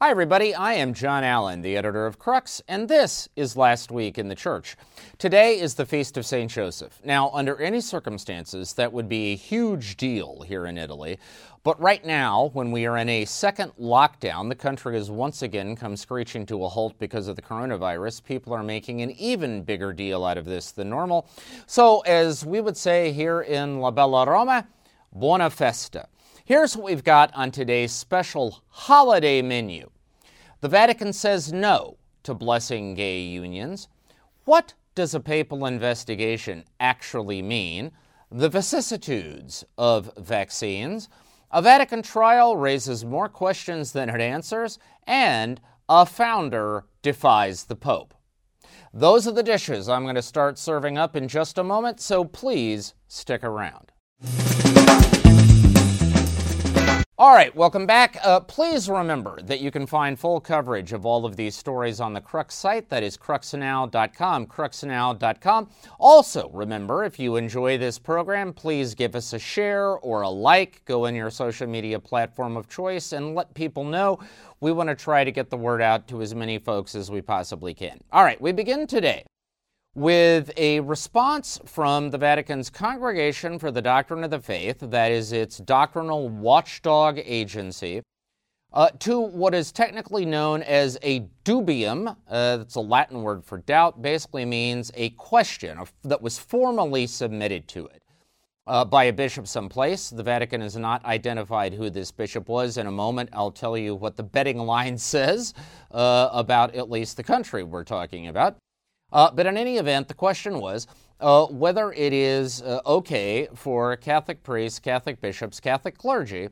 Hi, everybody. I am John Allen, the editor of Crux, and this is Last Week in the Church. Today is the Feast of St. Joseph. Now, under any circumstances, that would be a huge deal here in Italy. But right now, when we are in a second lockdown, the country has once again come screeching to a halt because of the coronavirus. People are making an even bigger deal out of this than normal. So, as we would say here in La Bella Roma, buona festa. Here's what we've got on today's special holiday menu. The Vatican says no to blessing gay unions. What does a papal investigation actually mean? The vicissitudes of vaccines. A Vatican trial raises more questions than it answers, and a founder defies the Pope. Those are the dishes I'm going to start serving up in just a moment, so please stick around. All right, welcome back. Uh, please remember that you can find full coverage of all of these stories on the Crux site. That is cruxnow.com, cruxnow.com. Also, remember, if you enjoy this program, please give us a share or a like. Go in your social media platform of choice and let people know. We want to try to get the word out to as many folks as we possibly can. All right, we begin today with a response from the Vatican's Congregation for the Doctrine of the Faith, that is its doctrinal watchdog agency, uh, to what is technically known as a dubium. Uh, that's a Latin word for doubt, basically means a question that was formally submitted to it. Uh, by a bishop someplace. The Vatican has not identified who this bishop was. In a moment, I'll tell you what the betting line says uh, about at least the country we're talking about. Uh, but in any event, the question was uh, whether it is uh, okay for Catholic priests, Catholic bishops, Catholic clergy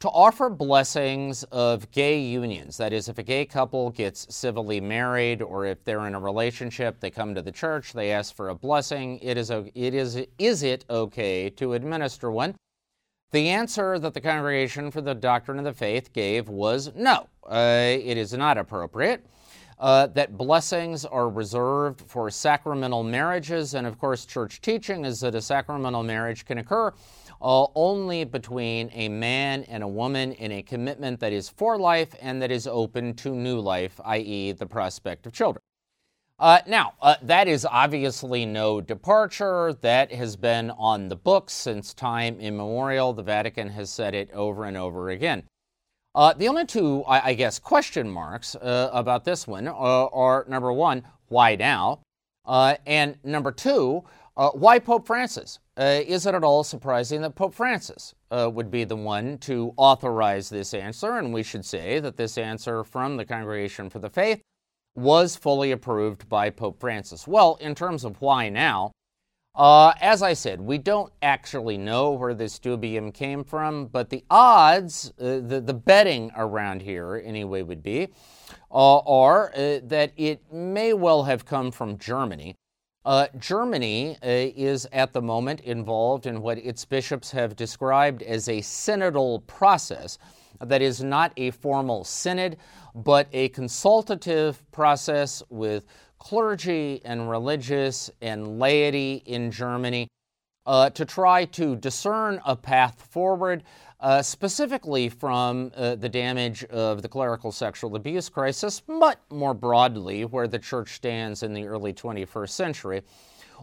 to offer blessings of gay unions. That is, if a gay couple gets civilly married or if they're in a relationship, they come to the church, they ask for a blessing. It is, it is, is it okay to administer one? The answer that the Congregation for the Doctrine of the Faith gave was no, uh, it is not appropriate uh, that blessings are reserved for sacramental marriages. And of course, church teaching is that a sacramental marriage can occur uh, only between a man and a woman in a commitment that is for life and that is open to new life, i.e., the prospect of children. Uh, now, uh, that is obviously no departure. That has been on the books since time immemorial. The Vatican has said it over and over again. Uh, the only two, I, I guess, question marks uh, about this one uh, are number one, why now? Uh, and number two, uh, why Pope Francis? Uh, is it at all surprising that Pope Francis would be the one to authorize this answer? And we should say that this answer from the Congregation for the Faith was fully approved by Pope Francis. Well, in terms of why now, uh, as I said, we don't actually know where this dubium came from, but the odds, uh, the, the betting around here anyway, would be uh, are uh, that it may well have come from Germany. Uh, Germany uh, is at the moment involved in what its bishops have described as a synodal process that is not a formal synod, but a consultative process with clergy and religious and laity in Germany uh, to try to discern a path forward, uh, specifically from uh, the damage of the clerical sexual abuse crisis, but more broadly, where the church stands in the early 21st century.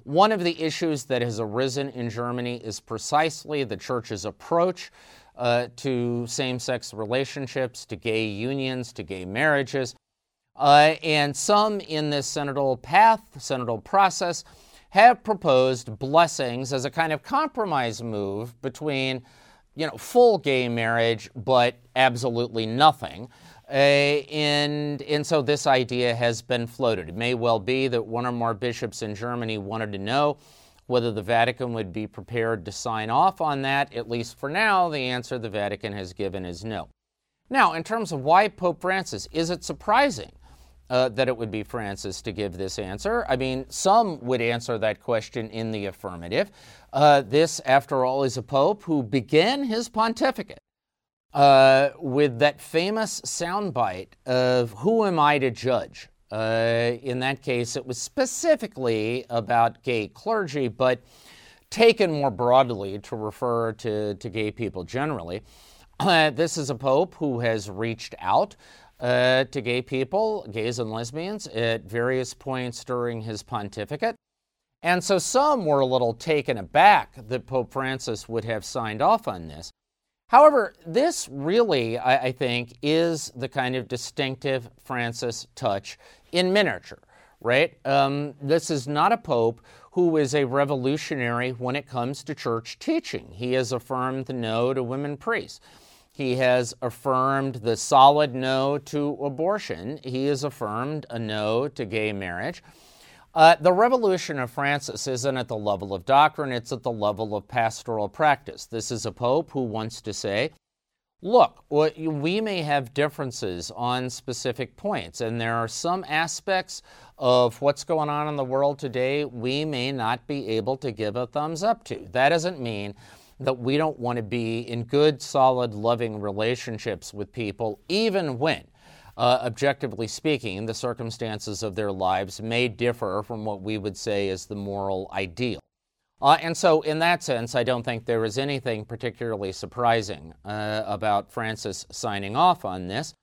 One of the issues that has arisen in Germany is precisely the church's approach uh, to same sex relationships, to gay unions, to gay marriages. Uh, and some in this synodal path, synodal process, have proposed blessings as a kind of compromise move between, you know, full gay marriage but absolutely nothing. Uh, and, and so this idea has been floated. It may well be that one or more bishops in Germany wanted to know whether the Vatican would be prepared to sign off on that. At least for now, the answer the Vatican has given is no. Now, in terms of why Pope Francis, is it surprising uh, that it would be Francis to give this answer. I mean, some would answer that question in the affirmative. Uh, this, after all, is a pope who began his pontificate uh, with that famous soundbite of "Who am I to judge?" Uh, in that case, it was specifically about gay clergy, but taken more broadly to refer to, to gay people generally. Uh, this is a pope who has reached out uh, to gay people, gays and lesbians, at various points during his pontificate. And so some were a little taken aback that Pope Francis would have signed off on this. However, this really, I, I think, is the kind of distinctive Francis touch in miniature, right? Um, this is not a pope who is a revolutionary when it comes to church teaching. He has affirmed the no to women priests. He has affirmed the solid no to abortion. He has affirmed a no to gay marriage. Uh, the revolution of Francis isn't at the level of doctrine, it's at the level of pastoral practice. This is a pope who wants to say, look, we may have differences on specific points, and there are some aspects of what's going on in the world today we may not be able to give a thumbs up to. That doesn't mean that we don't want to be in good, solid, loving relationships with people, even when uh, objectively speaking, the circumstances of their lives may differ from what we would say is the moral ideal. Uh, and so, in that sense, I don't think there is anything particularly surprising uh, about Francis signing off on this.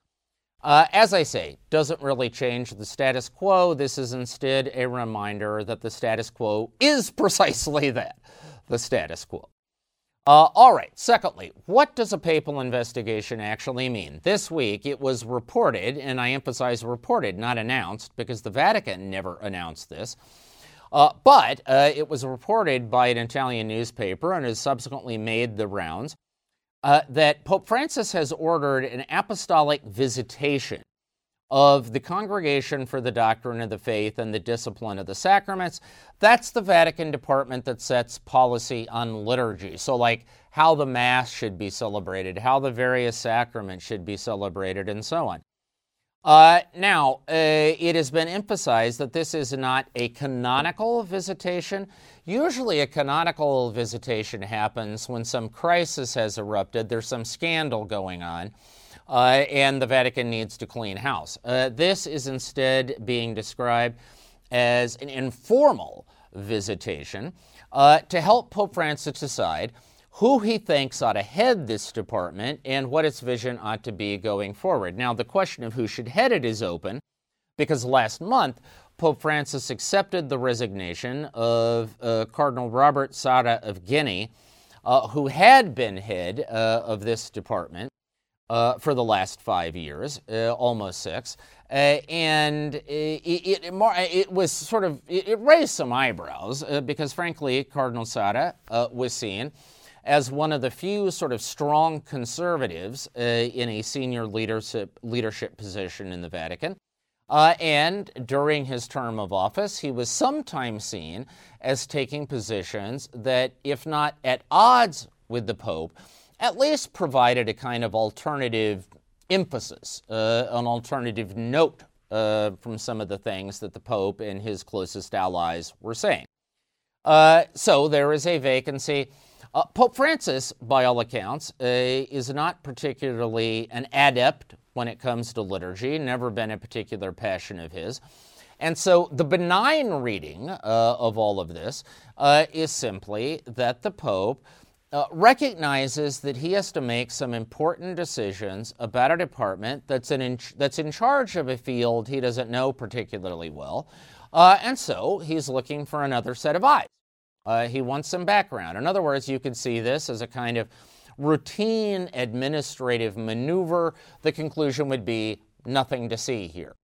Uh, as I say, doesn't really change the status quo. This is instead a reminder that the status quo is precisely that the status quo. Uh, all right, secondly, what does a papal investigation actually mean? This week it was reported, and I emphasize reported, not announced, because the Vatican never announced this. Uh, but uh, it was reported by an Italian newspaper and has subsequently made the rounds uh, that Pope Francis has ordered an apostolic visitation of the Congregation for the Doctrine of the Faith and the Discipline of the Sacraments. That's the Vatican department that sets policy on liturgy. So, like how the Mass should be celebrated, how the various sacraments should be celebrated, and so on. Uh, now, uh, it has been emphasized that this is not a canonical visitation. Usually, a canonical visitation happens when some crisis has erupted, there's some scandal going on uh, and the Vatican needs to clean house. Uh, this is instead being described as an informal visitation uh, to help Pope Francis decide who he thinks ought to head this department and what its vision ought to be going forward. Now, the question of who should head it is open because last month, Pope Francis accepted the resignation of uh, Cardinal Robert Sarah of Guinea, uh, who had been head uh, of this department uh, for the last five years, uh, almost six. Uh, and it, it, it, it, was sort of, it, raised some eyebrows uh, because, frankly, Cardinal Sarah uh, was seen as one of the few sort of strong conservatives uh, in a senior leadership, leadership position in the Vatican. and during his term of office, he was sometimes seen as taking positions that, if not at odds with the Pope, at least provided a kind of alternative emphasis, uh, an alternative note uh, from some of the things that the Pope and his closest allies were saying. Uh, so there is a vacancy. Uh, Pope Francis, by all accounts, uh, is not particularly an adept when it comes to liturgy, never been a particular passion of his. And so the benign reading uh, of all of this is simply that the Pope uh, recognizes that he has to make some important decisions about a department that's in, that's in charge of a field he doesn't know particularly well. Uh, and so he's looking for another set of eyes. Uh, he wants some background. In other words, you could see this as a kind of routine administrative maneuver. The conclusion would be nothing to see here.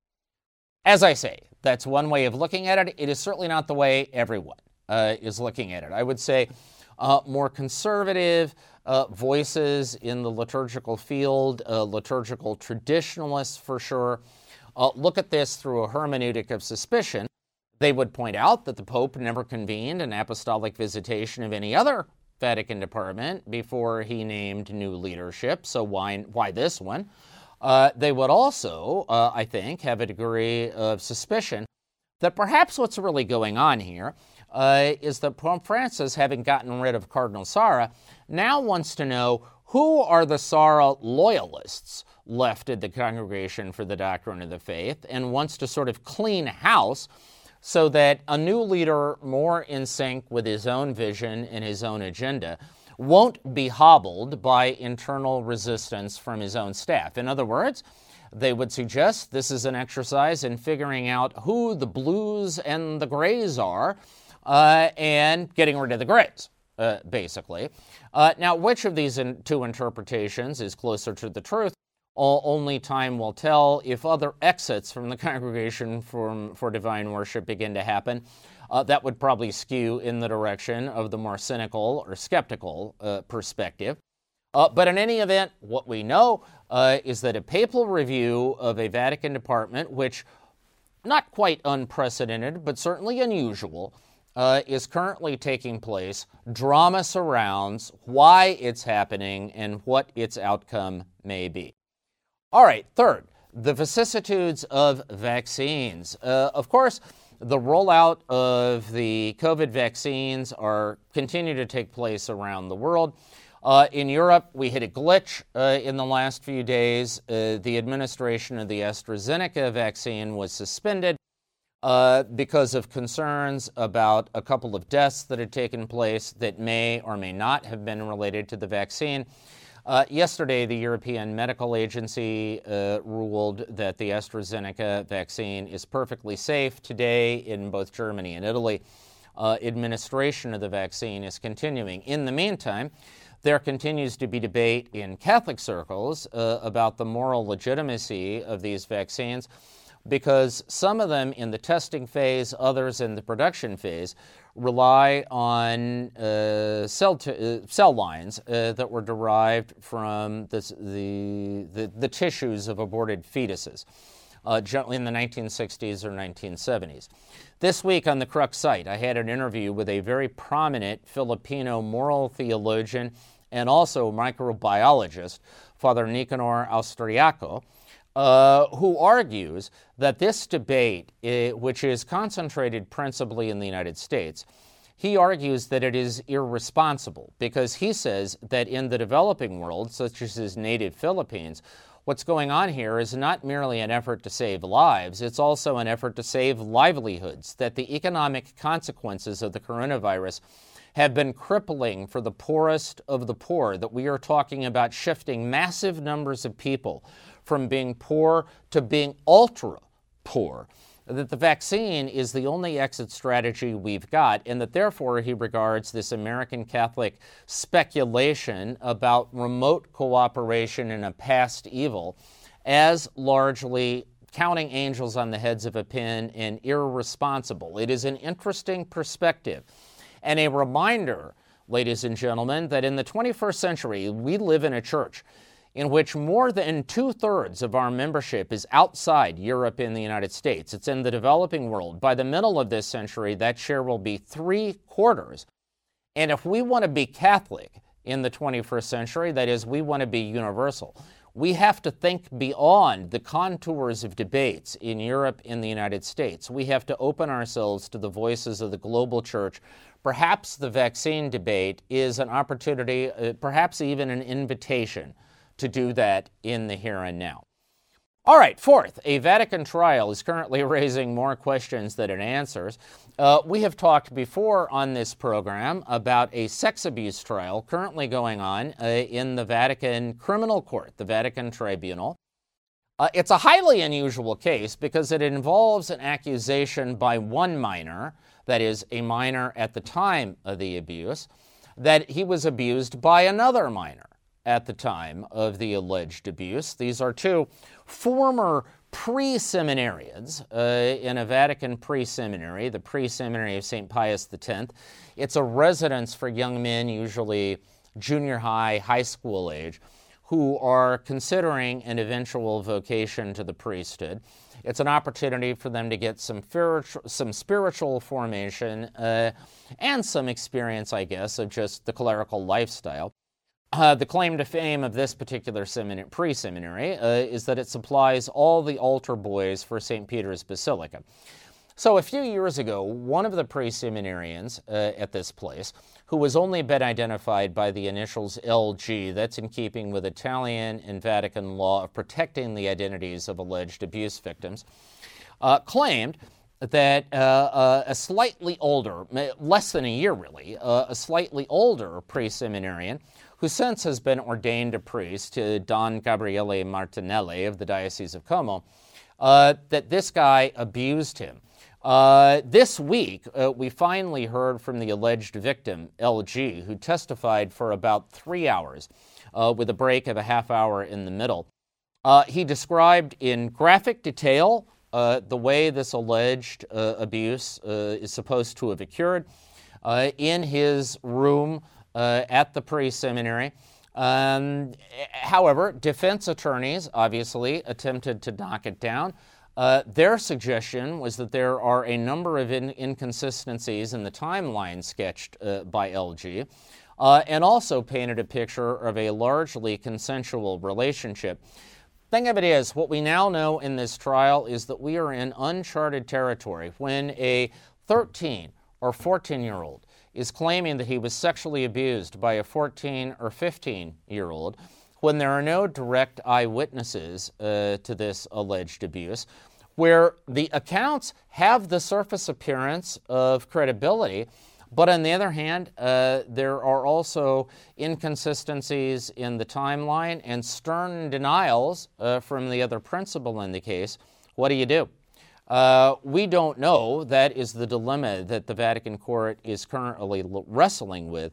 As I say, that's one way of looking at it. It is certainly not the way everyone uh, is looking at it. I would say uh, more conservative uh, voices in the liturgical field, uh, liturgical traditionalists for sure, uh, look at this through a hermeneutic of suspicion. They would point out that the Pope never convened an apostolic visitation of any other Vatican department before he named new leadership, so why, why this one? Uh, they would also, uh, I think, have a degree of suspicion that perhaps what's really going on here uh, is that Pope Francis, having gotten rid of Cardinal Sarah, now wants to know who are the Sarah loyalists left at the Congregation for the Doctrine of the Faith and wants to sort of clean house so that a new leader more in sync with his own vision and his own agenda won't be hobbled by internal resistance from his own staff. In other words, they would suggest this is an exercise in figuring out who the blues and the grays are uh, and getting rid of the grays, uh, basically. Uh, now, which of these in- two interpretations is closer to the truth? All, only time will tell. If other exits from the congregation from, for divine worship begin to happen, uh, that would probably skew in the direction of the more cynical or skeptical uh, perspective. Uh, but in any event, what we know uh, is that a papal review of a Vatican department, which not quite unprecedented, but certainly unusual, uh, is currently taking place. Drama surrounds why it's happening and what its outcome may be. All right, third, the vicissitudes of vaccines. Uh, of course, the rollout of the COVID vaccines are continue to take place around the world. Uh, in Europe, we hit a glitch uh, in the last few days. Uh, the administration of the AstraZeneca vaccine was suspended uh, because of concerns about a couple of deaths that had taken place that may or may not have been related to the vaccine. Uh, yesterday, the European Medical Agency uh, ruled that the AstraZeneca vaccine is perfectly safe. Today, in both Germany and Italy, administration of the vaccine is continuing. In the meantime, there continues to be debate in Catholic circles uh, about the moral legitimacy of these vaccines because some of them in the testing phase, others in the production phase, rely on uh, cell, t- uh, cell lines uh, that were derived from this, the, the, the, tissues of aborted fetuses. Uh, in the 1960s or 1970s. This week on the Crux site, I had an interview with a very prominent Filipino moral theologian and also microbiologist, Father Nicanor Austriaco, uh, who argues that this debate, uh, which is concentrated principally in the United States, he argues that it is irresponsible because he says that in the developing world, such as his native Philippines, what's going on here is not merely an effort to save lives, it's also an effort to save livelihoods, that the economic consequences of the coronavirus have been crippling for the poorest of the poor, that we are talking about shifting massive numbers of people from being poor to being ultra poor. That the vaccine is the only exit strategy we've got, and that therefore he regards this American Catholic speculation about remote cooperation in a past evil as largely counting angels on the heads of a pin and irresponsible. It is an interesting perspective and a reminder, ladies and gentlemen, that in the 21st century, we live in a church in which more than two thirds of our membership is outside Europe and the United States. It's in the developing world. By the middle of this century, that share will be three quarters. And if we want to be Catholic in the 21st century, that is, we want to be universal, we have to think beyond the contours of debates in Europe and the United States. We have to open ourselves to the voices of the global church. Perhaps the vaccine debate is an opportunity, uh, perhaps even an invitation to do that in the here and now. All right, fourth, a Vatican trial is currently raising more questions than it answers. Uh, we have talked before on this program about a sex abuse trial currently going on uh, in the Vatican Criminal Court, the Vatican Tribunal. Uh, it's a highly unusual case because it involves an accusation by one minor, that is, a minor at the time of the abuse, that he was abused by another minor at the time of the alleged abuse. These are two former pre seminarians uh, in a Vatican pre seminary, the pre seminary of St. Pius X. It's a residence for young men, usually junior high, high school age, who are considering an eventual vocation to the priesthood. It's an opportunity for them to get some, some spiritual formation uh, and some experience, I guess, of just the clerical lifestyle. Uh, the claim to fame of this particular seminary, pre-seminary uh, is that it supplies all the altar boys for St. Peter's Basilica. So a few years ago, one of the pre-seminarians uh, at this place, who has only been identified by the initials LG, that's in keeping with Italian and Vatican law of protecting the identities of alleged abuse victims, uh, claimed that uh, uh, a slightly older, less than a year really, uh, a slightly older pre-seminarian who since has been ordained a priest to Don Gabriele Martinelli of the Diocese of Como, uh, that this guy abused him. Uh, this week, uh, we finally heard from the alleged victim, LG, who testified for about three hours with a break of a half hour in the middle. He described in graphic detail uh, the way this alleged uh, abuse is supposed to have occurred in his room at the pre seminary. Um, however, defense attorneys obviously attempted to knock it down. Uh, their suggestion was that there are a number of in- inconsistencies in the timeline sketched uh, by LG, uh, and also painted a picture of a largely consensual relationship. Thing of it is, what we now know in this trial is that we are in uncharted territory when a 13 or 14 year old is claiming that he was sexually abused by a 14 or 15 year old when there are no direct eyewitnesses uh, to this alleged abuse, where the accounts have the surface appearance of credibility, but on the other hand, uh, there are also inconsistencies in the timeline and stern denials uh, from the other principal in the case. What do you do? Uh, we don't know. That is the dilemma that the Vatican Court is currently wrestling with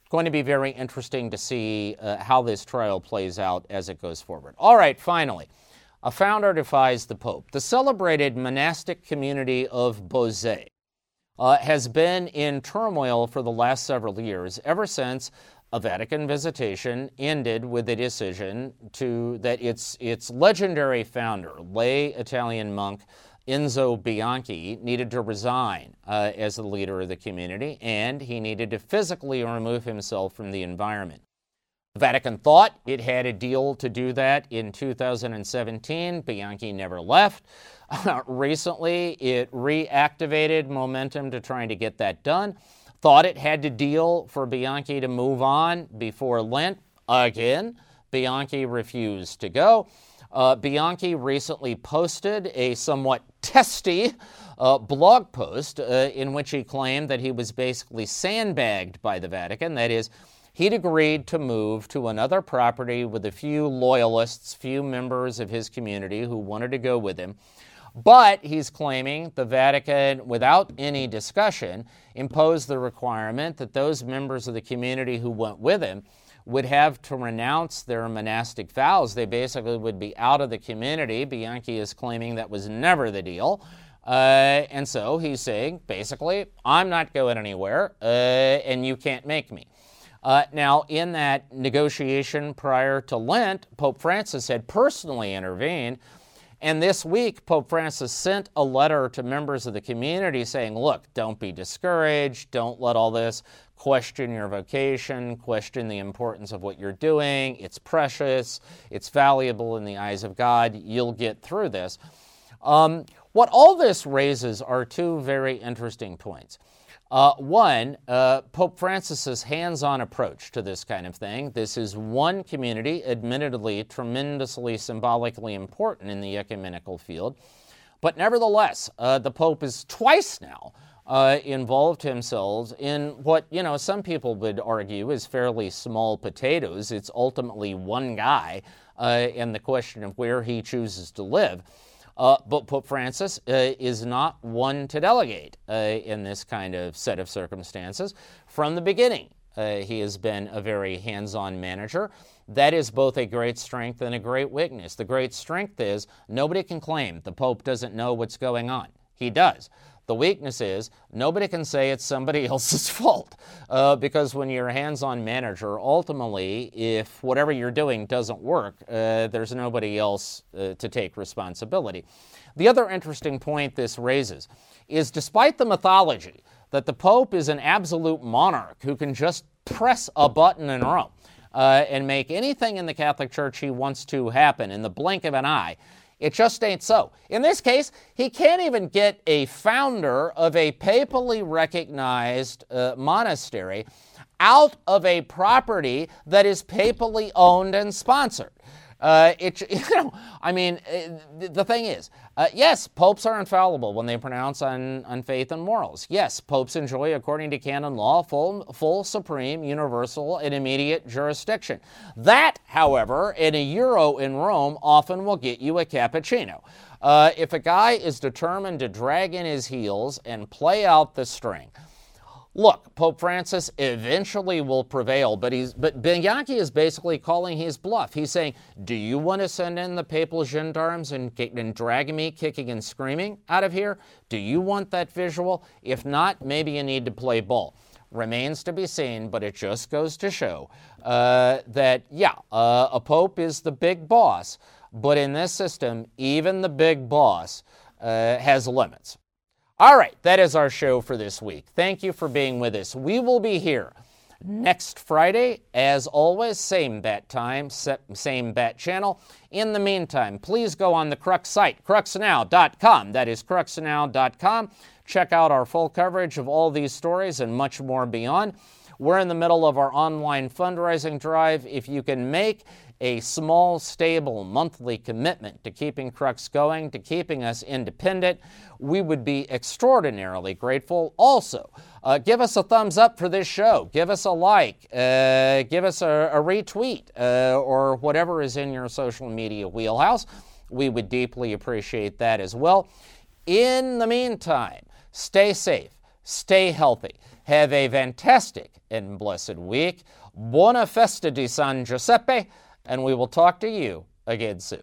It's going to be very interesting to see uh, how this trial plays out as it goes forward. All right, finally, a founder defies the Pope. The celebrated monastic community of Bose uh, has been in turmoil for the last several years, ever since a Vatican visitation ended with a decision to that its its legendary founder, lay Italian monk Enzo Bianchi needed to resign uh, as the leader of the community, and he needed to physically remove himself from the environment. The Vatican thought it had a deal to do that in 2017. Bianchi never left. Uh, recently, it reactivated momentum to trying to get that done. Thought it had to deal for Bianchi to move on before Lent. Again, Bianchi refused to go. Uh, Bianchi recently posted a somewhat testy uh, blog post uh, in which he claimed that he was basically sandbagged by the Vatican. That is, he'd agreed to move to another property with a few loyalists, few members of his community who wanted to go with him. But he's claiming the Vatican, without any discussion, imposed the requirement that those members of the community who went with him would have to renounce their monastic vows. They basically would be out of the community. Bianchi is claiming that was never the deal. Uh, and so he's saying, basically, I'm not going anywhere, uh, and you can't make me. Uh, now, in that negotiation prior to Lent, Pope Francis had personally intervened. And this week, Pope Francis sent a letter to members of the community saying, look, don't be discouraged. Don't let all this question your vocation, question the importance of what you're doing. It's precious, it's valuable in the eyes of God. You'll get through this. Um, what all this raises are two very interesting points. Uh, one, uh, Pope Francis's hands on approach to this kind of thing. This is one community, admittedly tremendously symbolically important in the ecumenical field. But nevertheless, uh, the Pope is twice now uh, involved himself in what, you know, some people would argue is fairly small potatoes. It's ultimately one guy uh, and the question of where he chooses to live. Uh, but Pope Francis uh, is not one to delegate uh, in this kind of set of circumstances. From the beginning, uh, he has been a very hands on manager. That is both a great strength and a great weakness. The great strength is nobody can claim the Pope doesn't know what's going on. He does. The weakness is nobody can say it's somebody else's fault uh, because when you're a hands on manager, ultimately, if whatever you're doing doesn't work, uh, there's nobody else uh, to take responsibility. The other interesting point this raises is despite the mythology that the Pope is an absolute monarch who can just press a button in Rome uh, and make anything in the Catholic Church he wants to happen in the blink of an eye, it just ain't so. In this case, he can't even get a founder of a papally recognized uh, monastery out of a property that is papally owned and sponsored. Uh, it, you know, I mean, uh, the thing is, uh, yes, popes are infallible when they pronounce on, on faith and morals. Yes, popes enjoy, according to canon law, full, full supreme, universal, and immediate jurisdiction. That, however, in a euro in Rome, often will get you a cappuccino. Uh, if a guy is determined to drag in his heels and play out the string, look, Pope Francis eventually will prevail, but he's but Bianchi is basically calling his bluff. He's saying, "Do you want to send in the papal gendarmes and, and drag me kicking and screaming out of here? Do you want that visual? If not, maybe you need to play ball." Remains to be seen, but it just goes to show uh, that yeah, uh, a pope is the big boss, but in this system, even the big boss uh, has limits. All right, that is our show for this week. Thank you for being with us. We will be here next Friday, as always, same bat time, same bat channel. In the meantime, please go on the Crux site, cruxnow.com. That is cruxnow.com. Check out our full coverage of all these stories and much more beyond. We're in the middle of our online fundraising drive. If you can make a small, stable monthly commitment to keeping Crux going, to keeping us independent, we would be extraordinarily grateful. Also, uh, give us a thumbs up for this show. Give us a like. Uh, give us a, a retweet uh, or whatever is in your social media wheelhouse. We would deeply appreciate that as well. In the meantime, stay safe, stay healthy, have a fantastic and blessed week. Buona festa di San Giuseppe and we will talk to you again soon.